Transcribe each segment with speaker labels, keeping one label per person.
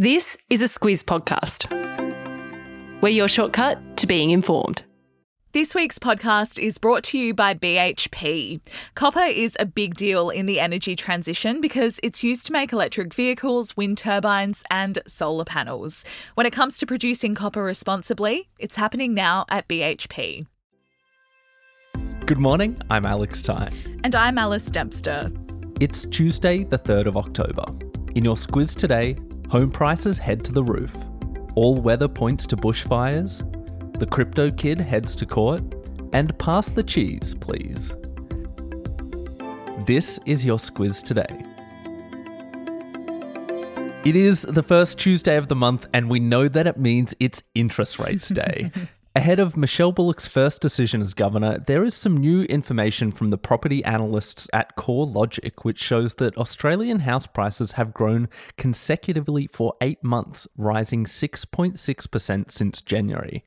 Speaker 1: This is a Squiz podcast. We're your shortcut to being informed.
Speaker 2: This week's podcast is brought to you by BHP. Copper is a big deal in the energy transition because it's used to make electric vehicles, wind turbines, and solar panels. When it comes to producing copper responsibly, it's happening now at BHP.
Speaker 3: Good morning, I'm Alex Ty.
Speaker 2: And I'm Alice Dempster.
Speaker 3: It's Tuesday, the 3rd of October. In your squiz today, home prices head to the roof. All weather points to bushfires. The crypto kid heads to court. And pass the cheese, please. This is your squiz today. It is the first Tuesday of the month, and we know that it means it's interest rates day. Ahead of Michelle Bullock's first decision as governor, there is some new information from the property analysts at CoreLogic, which shows that Australian house prices have grown consecutively for eight months, rising 6.6% since January.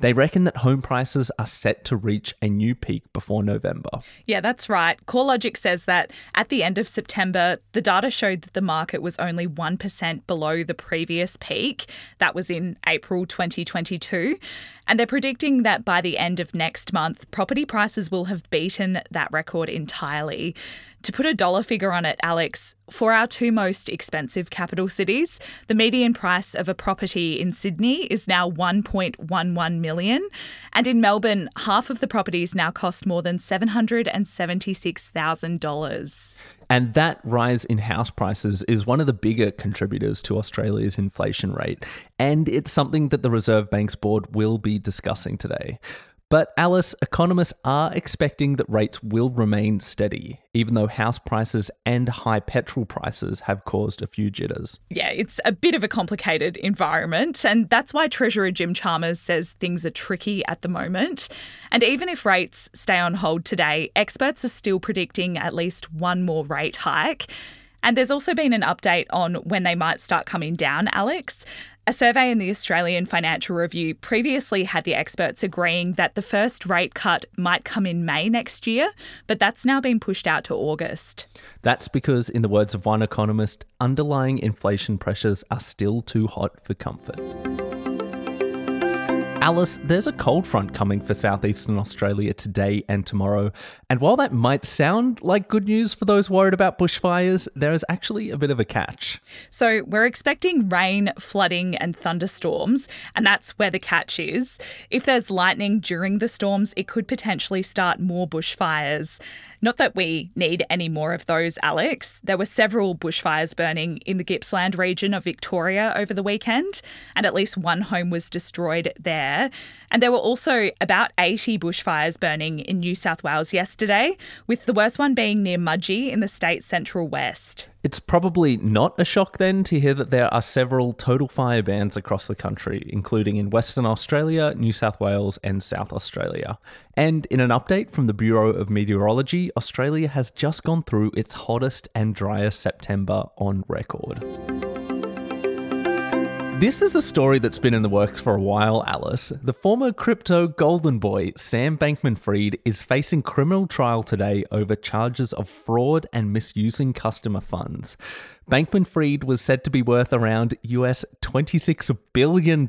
Speaker 3: They reckon that home prices are set to reach a new peak before November.
Speaker 2: Yeah, that's right. CoreLogic says that at the end of September, the data showed that the market was only 1% below the previous peak. That was in April 2022. And they're predicting that by the end of next month, property prices will have beaten that record entirely. To put a dollar figure on it, Alex, for our two most expensive capital cities, the median price of a property in Sydney is now 1.11 million, and in Melbourne, half of the properties now cost more than $776,000.
Speaker 3: And that rise in house prices is one of the bigger contributors to Australia's inflation rate, and it's something that the Reserve Bank's board will be discussing today. But Alice, economists are expecting that rates will remain steady, even though house prices and high petrol prices have caused a few jitters.
Speaker 2: Yeah, it's a bit of a complicated environment, and that's why Treasurer Jim Chalmers says things are tricky at the moment. And even if rates stay on hold today, experts are still predicting at least one more rate hike. And there's also been an update on when they might start coming down, Alex. A survey in the Australian Financial Review previously had the experts agreeing that the first rate cut might come in May next year, but that's now been pushed out to August.
Speaker 3: That's because, in the words of one economist, underlying inflation pressures are still too hot for comfort. Alice, there's a cold front coming for southeastern Australia today and tomorrow. And while that might sound like good news for those worried about bushfires, there is actually a bit of a catch.
Speaker 2: So, we're expecting rain, flooding, and thunderstorms, and that's where the catch is. If there's lightning during the storms, it could potentially start more bushfires. Not that we need any more of those, Alex. There were several bushfires burning in the Gippsland region of Victoria over the weekend, and at least one home was destroyed there. And there were also about 80 bushfires burning in New South Wales yesterday, with the worst one being near Mudgee in the state's central west.
Speaker 3: It's probably not a shock then to hear that there are several total fire bans across the country, including in Western Australia, New South Wales, and South Australia. And in an update from the Bureau of Meteorology, Australia has just gone through its hottest and driest September on record. This is a story that's been in the works for a while, Alice. The former crypto golden boy, Sam Bankman Fried, is facing criminal trial today over charges of fraud and misusing customer funds. Bankman Fried was said to be worth around US $26 billion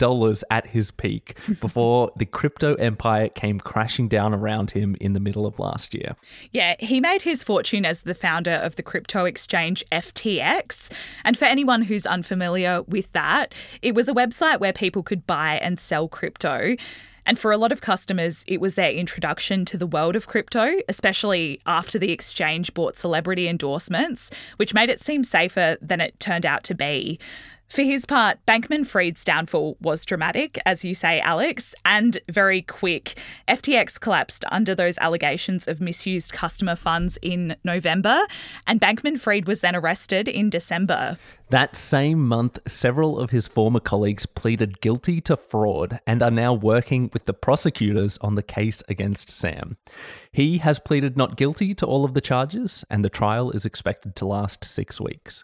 Speaker 3: at his peak before the crypto empire came crashing down around him in the middle of last year.
Speaker 2: Yeah, he made his fortune as the founder of the crypto exchange FTX. And for anyone who's unfamiliar with that, it was a website where people could buy and sell crypto. And for a lot of customers, it was their introduction to the world of crypto, especially after the exchange bought celebrity endorsements, which made it seem safer than it turned out to be. For his part, Bankman Fried's downfall was dramatic, as you say, Alex, and very quick. FTX collapsed under those allegations of misused customer funds in November, and Bankman Fried was then arrested in December.
Speaker 3: That same month, several of his former colleagues pleaded guilty to fraud and are now working with the prosecutors on the case against Sam. He has pleaded not guilty to all of the charges, and the trial is expected to last six weeks.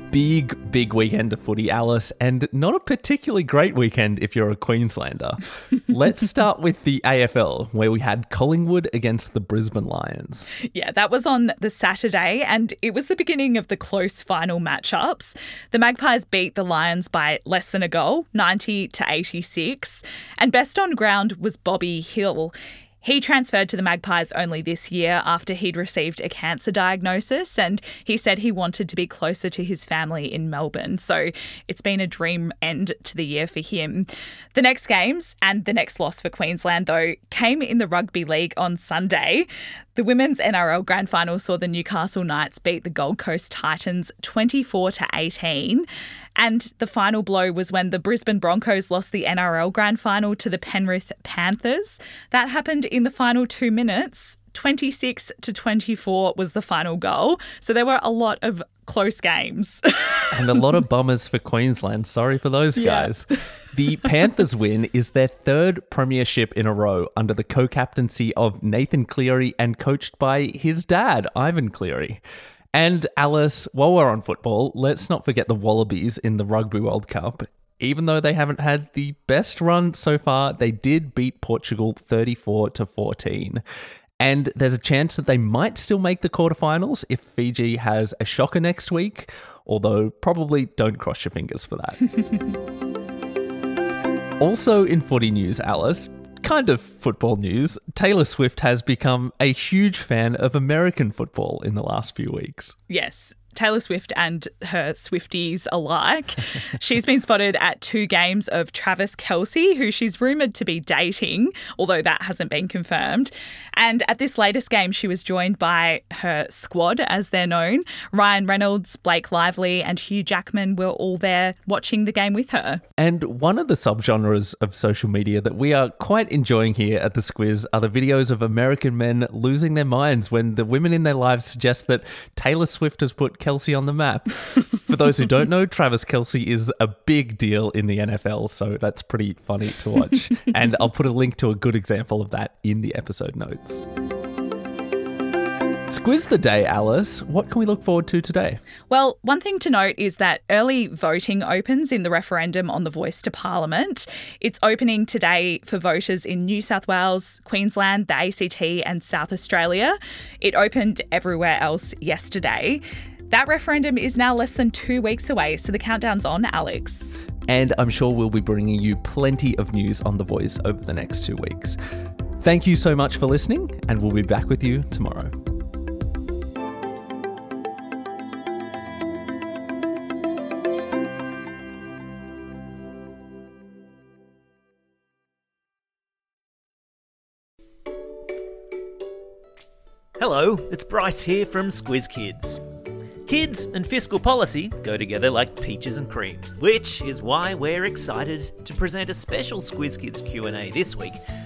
Speaker 3: big, big weekend of footy, Alice, and not a particularly great weekend if you're a Queenslander. Let's start with the AFL, where we had Collingwood against the Brisbane Lions.
Speaker 2: Yeah, that was on the Saturday, and it was the beginning of the close final matchups. The Magpies beat the Lions by less than a goal, 90 to 86, and best on ground was Bobby Hill. He transferred to the Magpies only this year after he'd received a cancer diagnosis, and he said he wanted to be closer to his family in Melbourne. So it's been a dream end to the year for him. The next games and the next loss for Queensland, though, came in the Rugby League on Sunday. The women's NRL grand final saw the Newcastle Knights beat the Gold Coast Titans 24 to 18. And the final blow was when the Brisbane Broncos lost the NRL grand final to the Penrith Panthers. That happened in the final 2 minutes. 26 to 24 was the final goal. So there were a lot of close games.
Speaker 3: and a lot of bummers for Queensland. Sorry for those guys. Yeah. the Panthers win is their third premiership in a row under the co captaincy of Nathan Cleary and coached by his dad, Ivan Cleary. And Alice, while we're on football, let's not forget the Wallabies in the Rugby World Cup. Even though they haven't had the best run so far, they did beat Portugal 34 to 14. And there's a chance that they might still make the quarterfinals if Fiji has a shocker next week, although probably don't cross your fingers for that. also, in footy news, Alice, kind of football news, Taylor Swift has become a huge fan of American football in the last few weeks.
Speaker 2: Yes, Taylor Swift and her Swifties alike. she's been spotted at two games of Travis Kelce, who she's rumoured to be dating, although that hasn't been confirmed. And at this latest game, she was joined by her squad, as they're known. Ryan Reynolds, Blake Lively, and Hugh Jackman were all there watching the game with her.
Speaker 3: And one of the subgenres of social media that we are quite enjoying here at the Squiz are the videos of American men losing their minds when the women in their lives suggest that Taylor Swift has put Kelce on the map. For those who don't know, Travis Kelce is a big deal in the NFL, so that's pretty funny to watch. and I'll put a link to a good example of that in the episode notes. Squiz the day, Alice. What can we look forward to today?
Speaker 2: Well, one thing to note is that early voting opens in the referendum on the voice to Parliament. It's opening today for voters in New South Wales, Queensland, the ACT, and South Australia. It opened everywhere else yesterday. That referendum is now less than two weeks away, so the countdown's on, Alex.
Speaker 3: And I'm sure we'll be bringing you plenty of news on The Voice over the next two weeks. Thank you so much for listening, and we'll be back with you tomorrow.
Speaker 4: Hello, it's Bryce here from Squiz Kids. Kids and fiscal policy go together like peaches and cream, which is why we're excited to present a special Squiz Kids Q&A this week